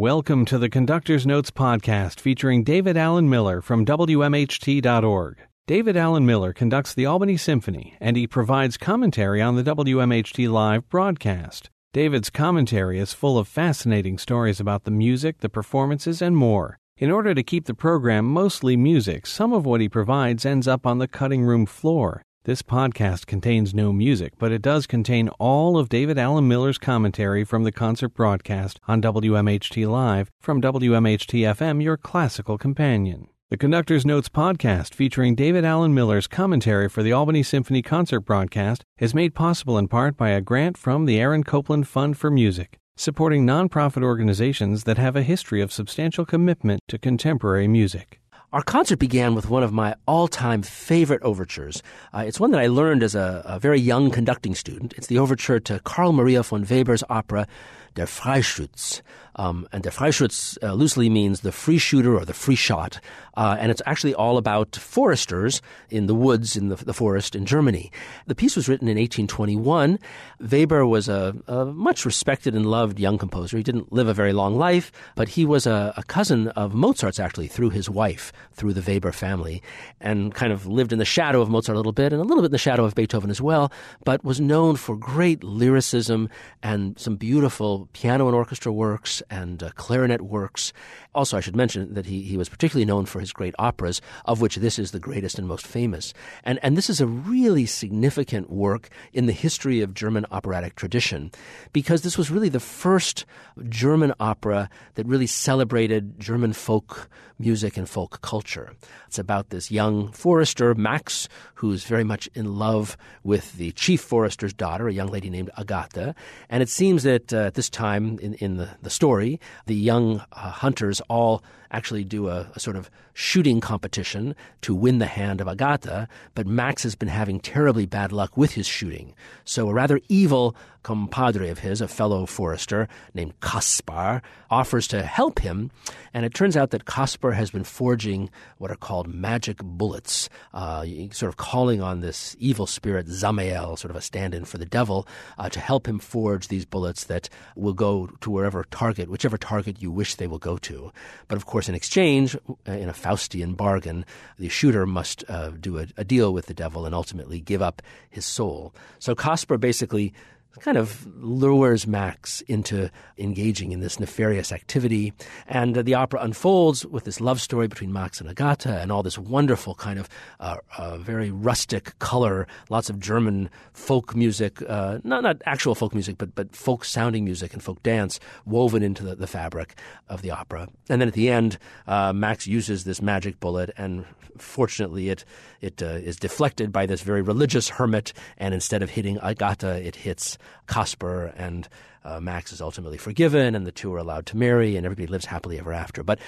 Welcome to the Conductor's Notes podcast featuring David Alan Miller from WMHT.org. David Alan Miller conducts the Albany Symphony and he provides commentary on the WMHT live broadcast. David's commentary is full of fascinating stories about the music, the performances, and more. In order to keep the program mostly music, some of what he provides ends up on the cutting room floor. This podcast contains no music, but it does contain all of David Alan Miller's commentary from the concert broadcast on WMHT Live from WMHT FM, your classical companion. The Conductor's Notes podcast, featuring David Allen Miller's commentary for the Albany Symphony concert broadcast, is made possible in part by a grant from the Aaron Copland Fund for Music, supporting nonprofit organizations that have a history of substantial commitment to contemporary music. Our concert began with one of my all time favorite overtures. Uh, it's one that I learned as a, a, very young conducting student. It's the overture to Carl Maria von Weber's opera Der Freischütz. Um, and Der Freischütz uh, loosely means the free shooter or the free shot. Uh, and it's actually all about foresters in the woods in the, the, forest in Germany. The piece was written in 1821. Weber was a, a, much respected and loved young composer. He didn't live a very long life, but he was a, a cousin of Mozart's actually through his wife, through the Weber family, and kind of lived in the shadow of Mozart a little bit and a little bit in the shadow of Beethoven as well, but was known for great lyricism and some beautiful piano and orchestra works and uh, clarinet works. Also, I should mention that he, he was particularly known for his great operas, of which this is the greatest and most famous. And, and this is a really significant work in the history of German operatic tradition, because this was really the first German opera that really celebrated German folk music and folk culture. It's about this young forester, Max, who's very much in love with the chief forester's daughter, a young lady named Agatha. And it seems that uh, at this time in, in the, the story, the young uh, hunters all actually do a, a, sort of shooting competition to win the hand of Agatha, but Max has been having terribly bad luck with his shooting. So a rather evil compadre of his, a fellow forester named Kaspar, offers to help him, and it turns out that Kaspar has been forging what are called magic bullets, uh, sort of calling on this evil spirit Samael, sort of a stand-in for the devil, uh, to help him forge these bullets that will go to wherever target, whichever target you wish they will go to. But of course, in exchange, uh, in a Faustian bargain, the shooter must uh, do a, a, deal with the devil and ultimately give up his soul. So Kaspar basically kind of lures Max into engaging in this nefarious activity. And uh, the opera unfolds with this love story between Max and Agatha and all this wonderful kind of uh, uh, very rustic color, lots of German folk music, uh, not, not actual folk music, but, but folk sounding music and folk dance woven into the, the fabric of the opera. And then at the end, uh, Max uses this magic bullet, and fortunately, it, it uh, is deflected by this very religious hermit, and instead of hitting Agatha, it hits Kaspar and uh, Max is ultimately forgiven, and the two are allowed to marry, and everybody lives happily ever after. But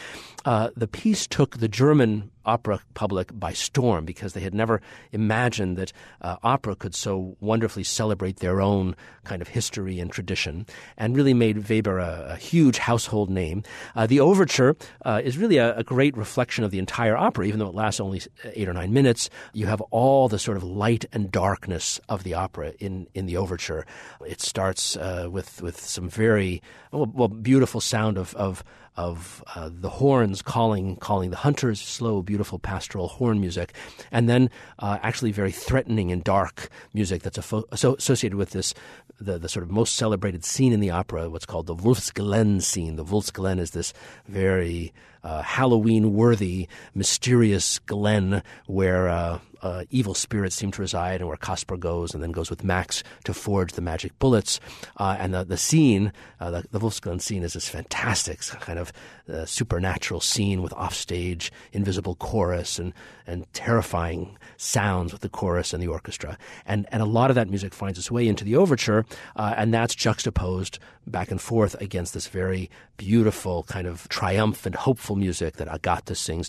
uh, the piece took the German opera public by storm because they had never imagined that uh, opera could so wonderfully celebrate their own kind of history and tradition, and really made Weber a, a huge household name. Uh, the overture uh, is really a, a, great reflection of the entire opera, even though it lasts only eight or nine minutes. You have all the sort of light and darkness of the opera in in the overture. It starts uh, with with some very well, well beautiful sound of of of uh, the horns calling calling the hunters, slow, beautiful pastoral horn music, and then uh, actually very threatening and dark music that's fo- associated with this the, the sort of most celebrated scene in the opera, what's called the Wolfsglen scene. The Wolfsglen is this very uh, Halloween worthy, mysterious glen where uh, uh, evil spirits seem to reside and where Kaspar goes and then goes with Max to forge the magic bullets. Uh, and the, the scene, uh, the, the Wolfsglen scene, is this fantastic kind of uh, supernatural scene with offstage invisible chorus and, and terrifying sounds with the chorus and the orchestra. And, and a lot of that music finds its way into the overture, and that's juxtaposed back and forth against this very beautiful kind of triumphant, hopeful music that Agatha sings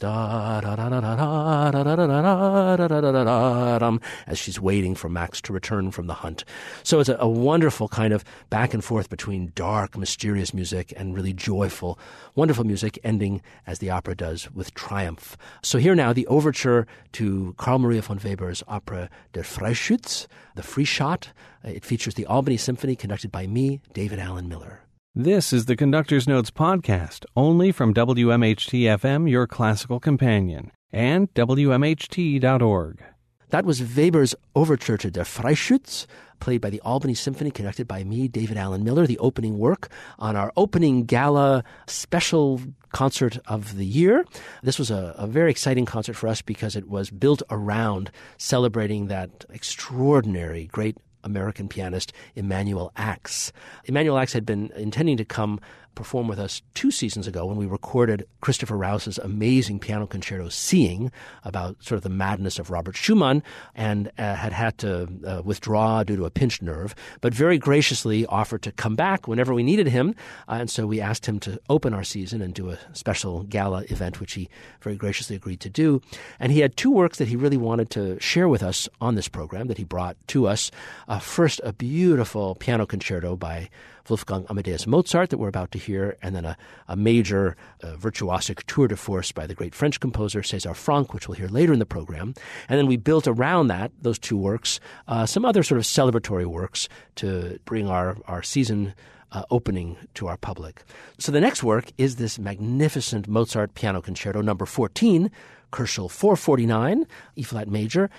as she's waiting for Max to return from the hunt. So it's a, a wonderful kind of back and forth between dark, mysterious music and really joyful, wonderful music, ending as the opera does with triumph. So here now, the overture to Carl Maria von Weber's opera Der Freischütz, The Free Shot. Uh, it features the Albany Symphony conducted by me, David Alan Miller. This is the Conductor's Notes podcast, only from WMHT FM, your classical companion, and WMHT.org. That was Weber's Overture to Der Freischütz, played by the Albany Symphony, conducted by me, David Alan Miller, the opening work on our opening gala special concert of the year. This was a, a, very exciting concert for us because it was built around celebrating that extraordinary, great American pianist Emanuel Ax. Emanuel Ax had been intending to come perform with us two seasons ago when we recorded Christopher Rouse's amazing piano concerto Seeing about sort of the madness of Robert Schumann and uh, had had to uh, withdraw due to a pinched nerve, but very graciously offered to come back whenever we needed him. Uh, and so we asked him to open our season and do a special gala event, which he very graciously agreed to do. And he had two works that he really wanted to share with us on this program that he brought to us. Uh, first, a beautiful piano concerto by Wolfgang Amadeus Mozart that we're about to hear, and then a, a major uh, virtuosic tour de force by the great French composer César Franck, which we'll hear later in the program. And then we built around that, those two works, uh, some other sort of celebratory works to bring our, our season uh, opening to our public. So the next work is this magnificent Mozart Piano Concerto number 14, Köchel 449, E flat major.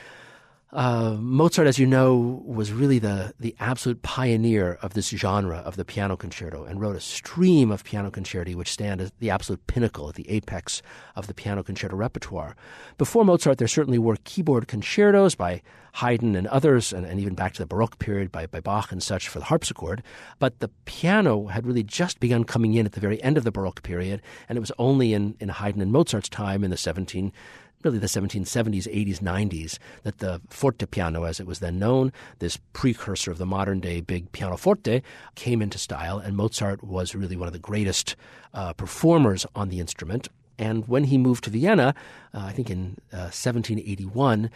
Uh, Mozart, as you know, was really the, the absolute pioneer of this genre of the piano concerto and wrote a stream of piano concerti which stand as the absolute pinnacle, at the apex of the piano concerto repertoire. Before Mozart, there certainly were keyboard concertos by Haydn and others, and, and even back to the Baroque period by, by Bach and such for the harpsichord. But the piano had really just begun coming in at the very end of the Baroque period, and it was only in, in Haydn and Mozart's time in the 17 really the 1770s, 80s, 90s, that the fortepiano, as it was then known, this precursor of the modern day big pianoforte, came into style, and Mozart was really one of the greatest uh, performers on the instrument. And when he moved to Vienna, uh, I think in uh, 1781,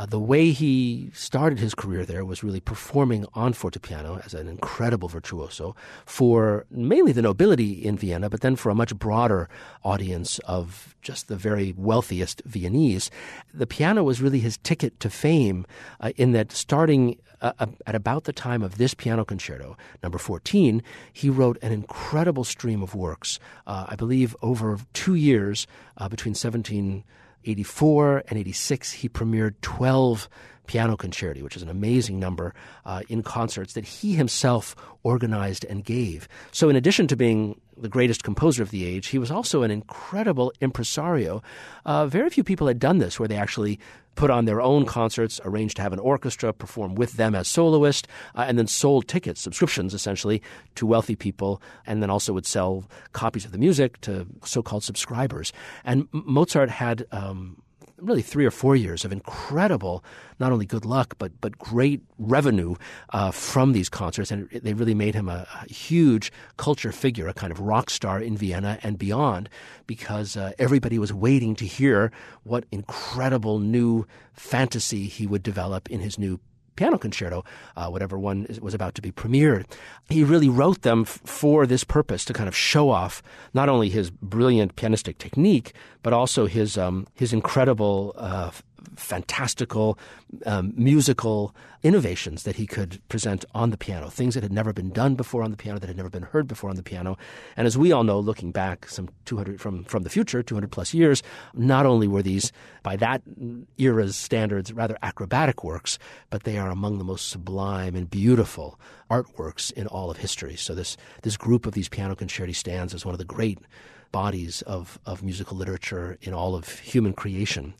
uh, the way he started his career there was really performing on fortepiano as an incredible virtuoso for mainly the nobility in Vienna, but then for a much broader audience of just the very wealthiest Viennese. The piano was really his ticket to fame uh, in that starting uh, uh at about the time of this piano concerto, number 14, he wrote an incredible stream of works. Uh, I believe over two years between 17- 84 and 86, he premiered 12 piano concerti, which is an amazing number uh, in concerts that he himself organized and gave. So, in addition to being the greatest composer of the age, he was also an incredible impresario. Uh, very few people had done this, where they actually put on their own concerts, arranged to have an orchestra perform with them as soloist, uh, and then sold tickets, subscriptions essentially, to wealthy people, and then also would sell copies of the music to so called subscribers. And Mozart had. Um, really three or four years of incredible, not only good luck, but, but great revenue uh, from these concerts. And they really made him a, a, huge culture figure, a kind of rock star in Vienna and beyond, because uh, everybody was waiting to hear what incredible new fantasy he would develop in his new piano concerto, uh, whatever one was about to be premiered. He really wrote them f- for this purpose to kind of show off not only his brilliant pianistic technique, but also his um, his incredible uh, fantastical um, musical innovations that he could present on the piano, things that had never been done before on the piano, that had never been heard before on the piano. And as we all know, looking back some 200 from, from the future, 200 plus years, not only were these, by that era's standards, rather acrobatic works, but they are among the most sublime and beautiful artworks in all of history. So this, this group of these piano concerti stands as one of the great bodies of, of musical literature in all of human creation.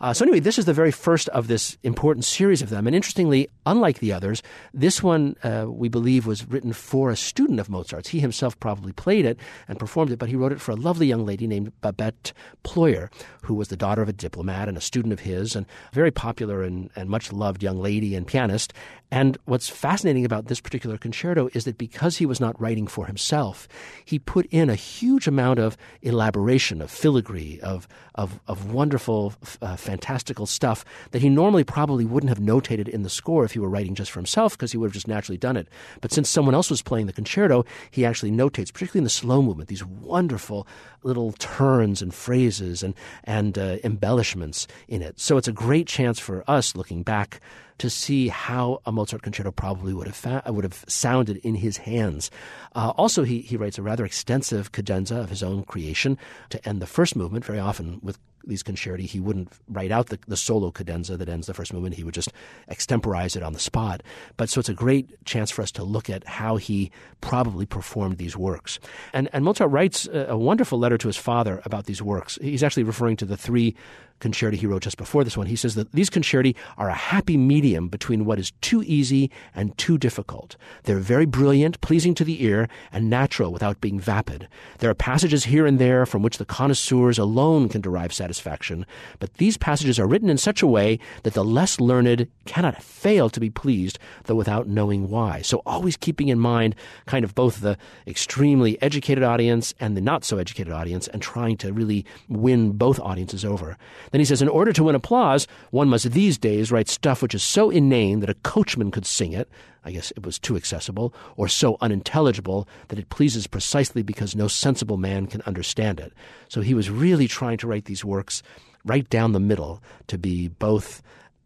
Uh, so, anyway, this is the very first of this important series of them. And interestingly, unlike the others, this one uh, we believe was written for a student of Mozart's. He himself probably played it and performed it, but he wrote it for a lovely young lady named Babette Ployer, who was the daughter of a diplomat and a student of his, and a very popular and, and much loved young lady and pianist. And what's fascinating about this particular concerto is that because he was not writing for himself, he put in a huge amount of elaboration, of filigree, of, of, of wonderful, uh, fantastical stuff that he normally probably wouldn't have notated in the score if he were writing just for himself because he would have just naturally done it. But since someone else was playing the concerto, he actually notates, particularly in the slow movement, these wonderful little turns and phrases and, and uh, embellishments in it. So it's a great chance for us looking back to see how a Mozart concerto probably would have fa- would have sounded in his hands. Uh, also, he he writes a rather extensive cadenza of his own creation to end the first movement. Very often with these concerti, he wouldn't write out the, the solo cadenza that ends the first movement. He would just extemporize it on the spot. But so it's a great chance for us to look at how he probably performed these works. And, and Mozart writes a, a wonderful letter to his father about these works. He's actually referring to the three concerti he wrote just before this one. He says that these concerti are a happy medium between what is too easy and too difficult. They're very brilliant, pleasing to the ear, and natural without being vapid. There are passages here and there from which the connoisseurs alone can derive satisfaction, but these passages are written in such a way that the less learned cannot fail to be pleased, though without knowing why. So always keeping in mind kind of both the extremely educated audience and the not so educated audience and trying to really win both audiences over. Then he says, in order to win applause, one must these days write stuff which is so inane that a coachman could sing it. I guess it was too accessible, or so unintelligible that it pleases precisely because no sensible man can understand it. So he was really trying to write these works right down the middle to be both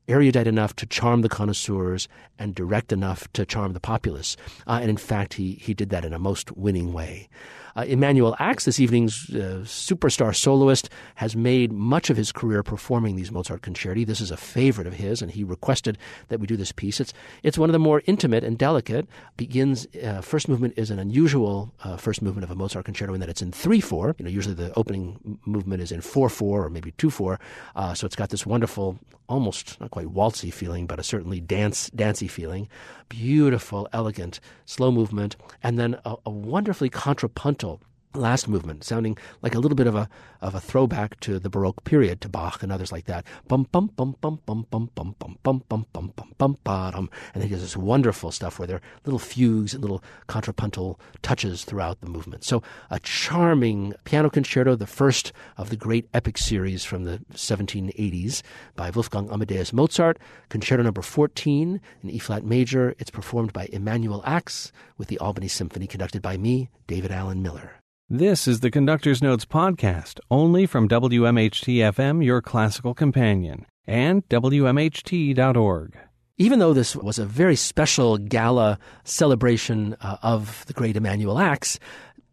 erudite enough to charm the connoisseurs and direct enough to charm the populace. Uh, and in fact, he, he did that in a most winning way. Uh, Emanuel Ax, this evening's uh, superstar soloist, has made much of his career performing these Mozart concerti. This is a favorite of his, and he requested that we do this piece. It's it's one of the more intimate and delicate. Begins uh, first movement is an unusual uh, first movement of a Mozart concerto in that it's in three four. You know, usually the opening movement is in four four or maybe two four. Uh, so it's got this wonderful, almost not quite waltzy feeling, but a certainly dance dancey feeling. Beautiful, elegant, slow movement, and then a, a wonderfully contrapuntal last movement, sounding like a little bit of a of a throwback to the Baroque period, to Bach and others like that. Bum bum bum bum bum bum bum bum bum bum bum bum bum bottom, and he does this wonderful stuff where there are little fugues and little contrapuntal touches throughout the movement. So a charming piano concerto, the first of the great epic series from the 1780s by Wolfgang Amadeus Mozart, concerto number 14 in E flat major. It's performed by Emanuel Ax with the Albany Symphony, conducted by me, David Alan Miller. This is the Conductor's Notes podcast, only from WMHT FM, your classical companion, and WMHT.org. Even though this was a very special gala celebration uh, of the great Emanuel Ax,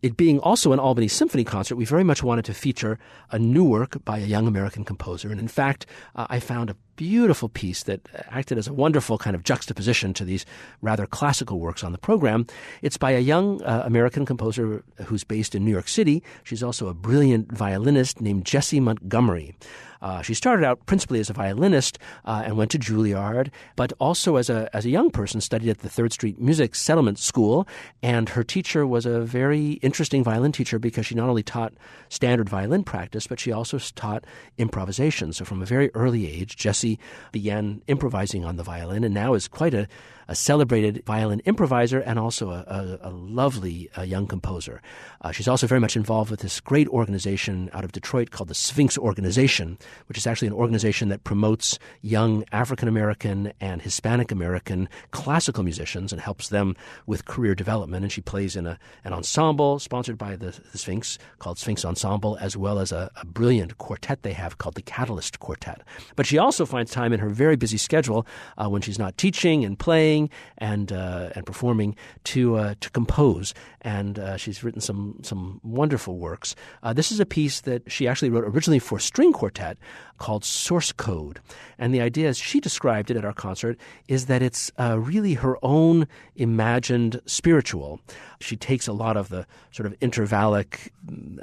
it being also an Albany Symphony concert, we very much wanted to feature a new work by a young American composer. And in fact, uh, I found a beautiful piece that acted as a wonderful kind of juxtaposition to these rather classical works on the program. It's by a young uh, American composer who's based in New York City. She's also a brilliant violinist named Jessie Montgomery. Uh, she started out principally as a violinist uh, and went to Juilliard, but also as a as a young person studied at the Third Street Music Settlement School. And her teacher was a very interesting violin teacher because she not only taught standard violin practice, but she also taught improvisation. So from a very early age, Jessie began improvising on the violin, and now is quite a a celebrated violin improviser and also a, a, a lovely uh, young composer. Uh, she's also very much involved with this great organization out of Detroit called the Sphinx Organization, which is actually an organization that promotes young African American and Hispanic American classical musicians and helps them with career development. And she plays in a, an ensemble sponsored by the, the Sphinx called Sphinx Ensemble, as well as a, a brilliant quartet they have called the Catalyst Quartet. But she also finds time in her very busy schedule uh, when she's not teaching and playing and uh, and performing to uh, to compose. And uh, she's written some some wonderful works. This is a piece that she actually wrote originally for string quartet called Source Code. And the idea, as she described it at our concert, is that it's uh, really her own imagined spiritual. She takes a lot of the sort of intervallic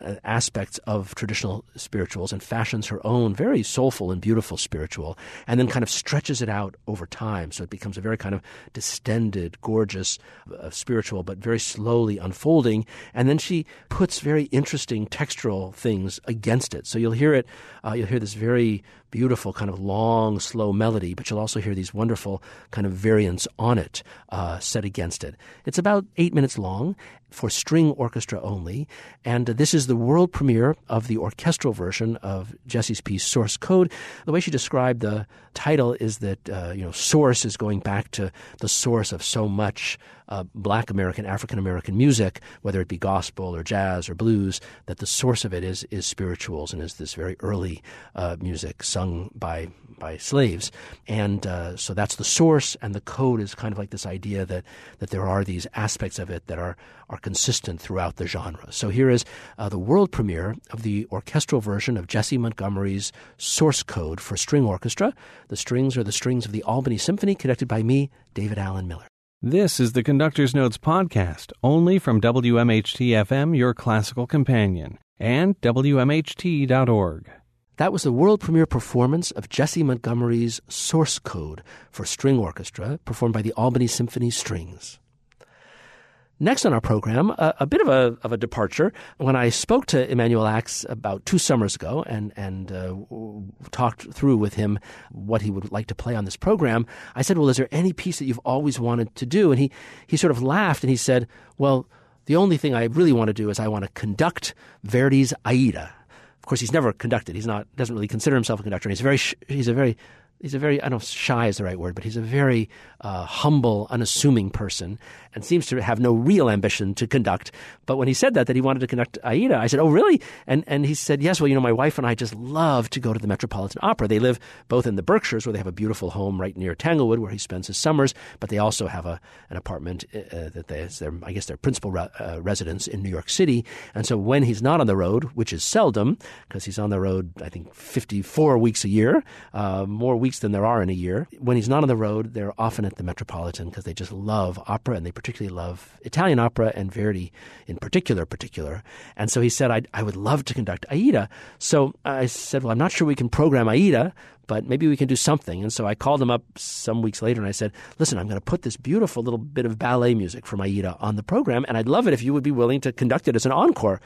uh, aspects of traditional spirituals and fashions her own very soulful and beautiful spiritual, and then kind of stretches it out over time. So it becomes a very kind of distended, gorgeous uh, spiritual, but very slowly unfolding. And then she puts very interesting textural things against it. So you'll hear it, uh, you'll hear this very be beautiful kind of long, slow melody, but you'll also hear these wonderful kind of variants on it uh, set against it. It's about eight minutes long for string orchestra only, and this is the world premiere of the orchestral version of Jessie's piece Source Code. The way she described the title is that uh, you know source is going back to the source of so much uh, Black American, African American music, whether it be gospel or jazz or blues. That the source of it is is spirituals and is this very early uh, music sung by by slaves, and uh, so that's the source, and the code is kind of like this idea that that there are these aspects of it that are are consistent throughout the genre. So here is uh, the world premiere of the orchestral version of Jessie Montgomery's source code for string orchestra. The strings are the strings of the Albany Symphony, conducted by me, David Alan Miller. This is the Conductor's Notes podcast, only from WMHT FM, your classical companion, and WMHT.org. That was the world premiere performance of Jessie Montgomery's Source Code for String Orchestra, performed by the Albany Symphony Strings. Next on our program, a, a, bit of a, of a departure. When I spoke to Emanuel Ax about two summers ago and, and uh, talked through with him what he would like to play on this program, I said, Well, is there any piece that you've always wanted to do? And he, he sort of laughed and he said, Well, the only thing I really want to do is I want to conduct Verdi's Aida. Of course, he's never conducted. He's not doesn't really consider himself a conductor. He's very he's a very he's a very I don't know shy is the right word, but he's a very uh, humble, unassuming person and seems to have no real ambition to conduct. But when he said that, that he wanted to conduct Aida, I said, "Oh, really?" And and he said, "Yes. Well, you know, my wife and I just love to go to the Metropolitan Opera. They live both in the Berkshires, where they have a beautiful home right near Tanglewood, where he spends his summers, but they also have a an apartment uh, uh that they, is their, I guess, their principal re- uh, residence in New York City. And so when he's not on the road, which is seldom, because he's on the road, I think, 54 weeks a year, uh, more weeks than there are in a year. When he's not on the road, they're often at the Metropolitan because they just love opera and they particularly love Italian opera and Verdi in particular, particular. And so he said, I, I would love to conduct Aida. So I said, well, I'm not sure we can program Aida, but maybe we can do something. And so I called him up some weeks later and I said, listen, I'm going to put this beautiful little bit of ballet music from Aida on the program, and I'd love it if you would be willing to conduct it as an encore.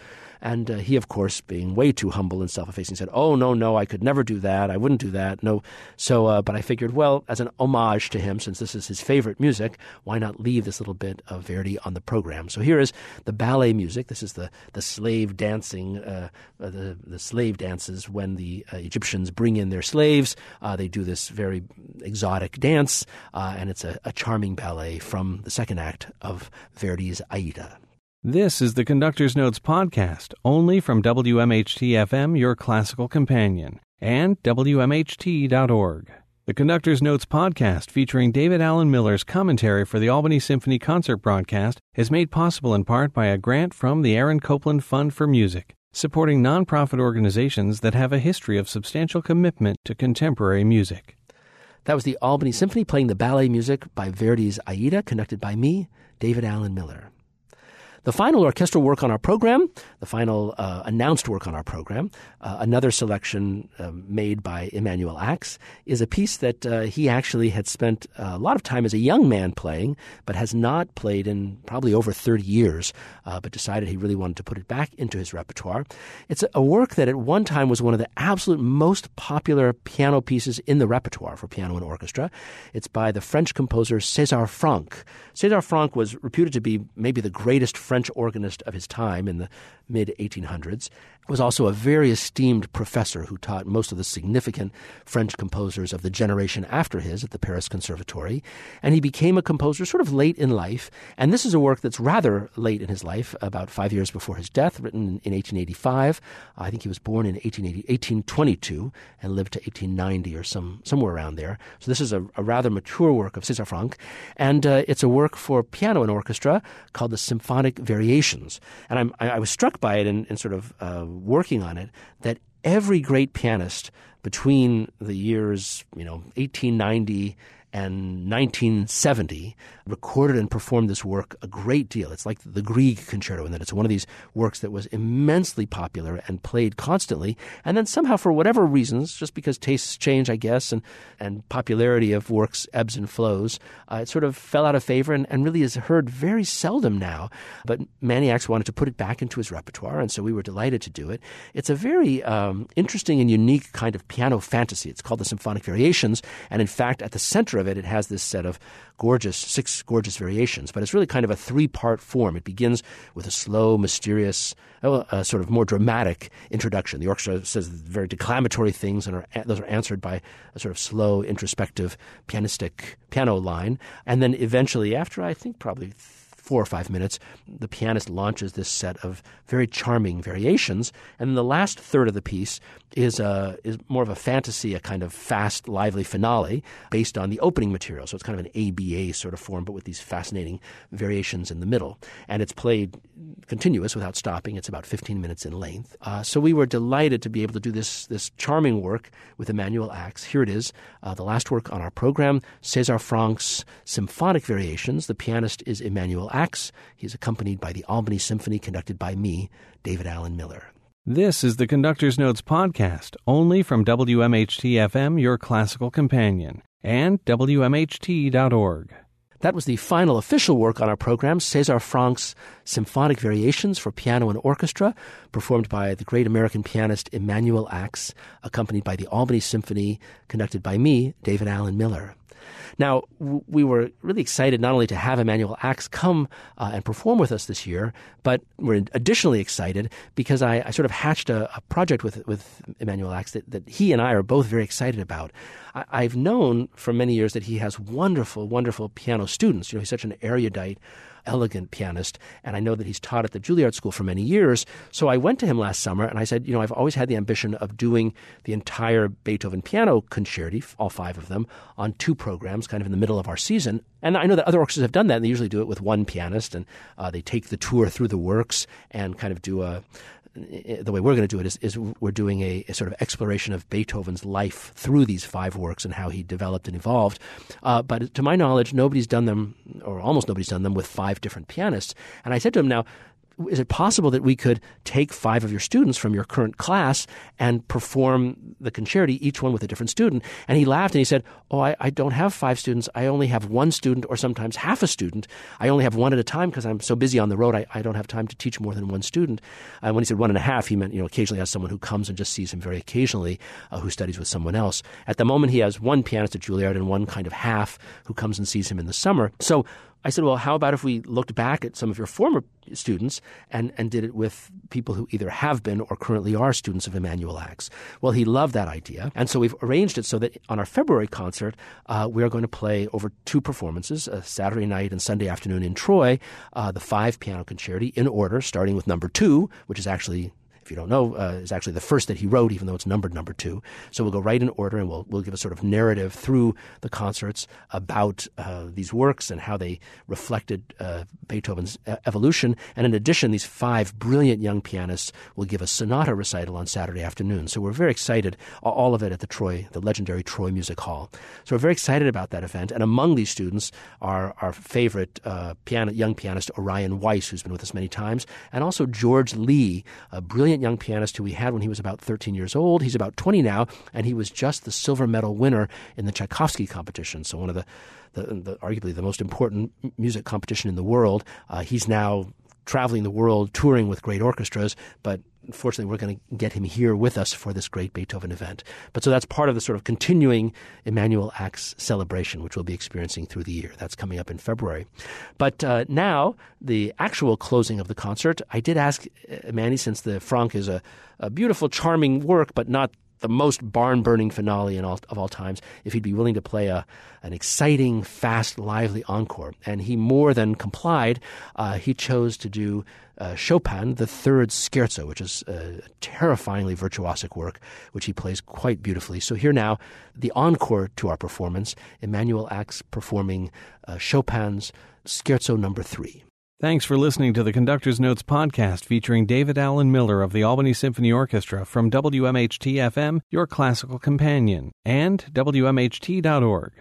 And uh, he, of course, being way too humble and self-effacing, said, "Oh no, no, I could never do that. I wouldn't do that. No." So, uh, but I figured, well, as an homage to him, since this is his favorite music, why not leave this little bit of Verdi on the program? So here is the ballet music. This is the the slave dancing, uh, uh the the slave dances when the uh, Egyptians bring in their slaves. Uh, they do this very exotic dance, and it's a, a charming ballet from the second act of Verdi's Aida. This is the Conductor's Notes podcast, only from WMHT FM, your classical companion, and WMHT.org. The Conductor's Notes podcast, featuring David Alan Miller's commentary for the Albany Symphony concert broadcast, is made possible in part by a grant from the Aaron Copland Fund for Music, supporting nonprofit organizations that have a history of substantial commitment to contemporary music. That was the Albany Symphony playing the ballet music by Verdi's Aida, conducted by me, David Alan Miller. The final orchestral work on our program, the final uh, announced work on our program, uh, another selection uh, made by Emanuel Ax, is a piece that uh, he actually had spent a lot of time as a young man playing, but has not played in probably over 30 years, uh, but decided he really wanted to put it back into his repertoire. It's a work that at one time was one of the absolute most popular piano pieces in the repertoire for piano and orchestra. It's by the French composer César Franck. César Franck was reputed to be maybe the greatest French French organist of his time in the mid 1800s, was also a very esteemed professor who taught most of the significant French composers of the generation after his at the Paris Conservatory. And he became a composer sort of late in life. And this is a work that's rather late in his life, about five years before his death, written in 1885. I think he was born in 1822 and lived to 1890 or some, somewhere around there. So this is a, a rather mature work of César Franck. And uh, it's a work for piano and orchestra called the Symphonic Variations. And I'm, I, I was struck by it and, sort of uh, working on it that every great pianist between the years you know 1890 and 1970 recorded and performed this work a great deal. It's like the Grieg concerto in that it's one of these works that was immensely popular and played constantly. And then somehow, for whatever reasons, just because tastes change, I guess, and, and popularity of works ebbs and flows, uh, it sort of fell out of favor and, and really is heard very seldom now. But Manny Ax wanted to put it back into his repertoire, and so we were delighted to do it. It's a very um, interesting and unique kind of piano fantasy. It's called the Symphonic Variations, and in fact, at the center it, it has this set of gorgeous, six gorgeous variations, but it's really kind of a three part form. It begins with a slow, mysterious, uh, sort of more dramatic introduction. The orchestra says very declamatory things, and are, those are answered by a sort of slow, introspective, pianistic piano line. And then eventually, after I think probably four or five minutes, the pianist launches this set of very charming variations. And the last third of the piece is, a, is more of a fantasy, a kind of fast, lively finale based on the opening material. So it's kind of an ABA sort of form, but with these fascinating variations in the middle. And it's played continuous without stopping. It's about 15 minutes in length. Uh, so we were delighted to be able to do this, this charming work with Emanuel Ax. Here it is, uh, the last work on our program, César Franck's Symphonic Variations. The pianist is Emanuel Ax. He's accompanied by the Albany Symphony, conducted by me, David Alan Miller. This is the Conductor's Notes podcast, only from WMHT FM, your classical companion, and WMHT.org. That was the final official work on our program, César Franck's Symphonic Variations for Piano and Orchestra, performed by the great American pianist Emanuel Ax, accompanied by the Albany Symphony, conducted by me, David Alan Miller. Now, we were really excited not only to have Emanuel Ax come uh, and perform with us this year, but we're additionally excited because I, I sort of hatched a, a, project with, with Emanuel Ax that, that he and I are both very excited about. I, I've known for many years that he has wonderful, wonderful piano students. You know, he's such an erudite elegant pianist, and I know that he's taught at the Juilliard School for many years. So I went to him last summer and I said, you know, I've always had the ambition of doing the entire Beethoven piano concerti, all five of them, on two programs, kind of in the middle of our season. And I know that other orchestras have done that, and they usually do it with one pianist, and uh, they take the tour through the works and kind of do a, the way we're going to do it is, is we're doing a, a, sort of exploration of Beethoven's life through these five works and how he developed and evolved. Uh, but to my knowledge, nobody's done them, or almost nobody's done them, with five different pianists. And I said to him, now, is it possible that we could take five of your students from your current class and perform the concerti, each one with a different student? And he laughed and he said, Oh, I, I, don't have five students. I only have one student or sometimes half a student. I only have one at a time because I'm so busy on the road. I, I, don't have time to teach more than one student. And uh, when he said one and a half, he meant, you know, occasionally has someone who comes and just sees him very occasionally uh, who studies with someone else. At the moment, he has one pianist at Juilliard and one kind of half who comes and sees him in the summer. So I said, well, how about if we looked back at some of your former students and, and did it with people who either have been or currently are students of Emanuel Ax? Well, he loved that idea. And so we've arranged it so that on our February concert, uh, we are going to play over two performances, a Saturday night and Sunday afternoon in Troy, uh, the five piano concerti in order, starting with number two, which is actually if you don't know, uh, is actually the first that he wrote, even though it's numbered number two. So we'll go right in order and we'll, we'll give a sort of narrative through the concerts about uh, these works and how they reflected uh, Beethoven's evolution. And in addition, these five brilliant young pianists will give a sonata recital on Saturday afternoon. So we're very excited, all of it at the Troy, the legendary Troy Music Hall. So we're very excited about that event. And among these students are our favorite uh, piano, young pianist Orion Weiss, who's been with us many times, and also George Li, a brilliant brilliant young pianist who we had when he was about 13 years old. He's about 20 now, and he was just the silver medal winner in the Tchaikovsky competition. So one of the, the, the arguably the most important music competition in the world. Uh, he's now traveling the world, touring with great orchestras, but fortunately, we're going to get him here with us for this great Beethoven event. But so that's part of the sort of continuing Emanuel Ax celebration, which we'll be experiencing through the year. That's coming up in February. But uh, now, the actual closing of the concert, I did ask Manny, since the Franck is a, a beautiful, charming work, but not the most barn burning finale all, of all times, if he'd be willing to play a, an exciting, fast, lively encore. And he more than complied. Uh, he chose to do uh, Chopin, the third scherzo, which is a terrifyingly virtuosic work, which he plays quite beautifully. So here now, the encore to our performance, Emanuel Ax performing uh, Chopin's Scherzo number three. Thanks for listening to the Conductor's Notes podcast featuring David Alan Miller of the Albany Symphony Orchestra from WMHT FM, your classical companion, and WMHT.org.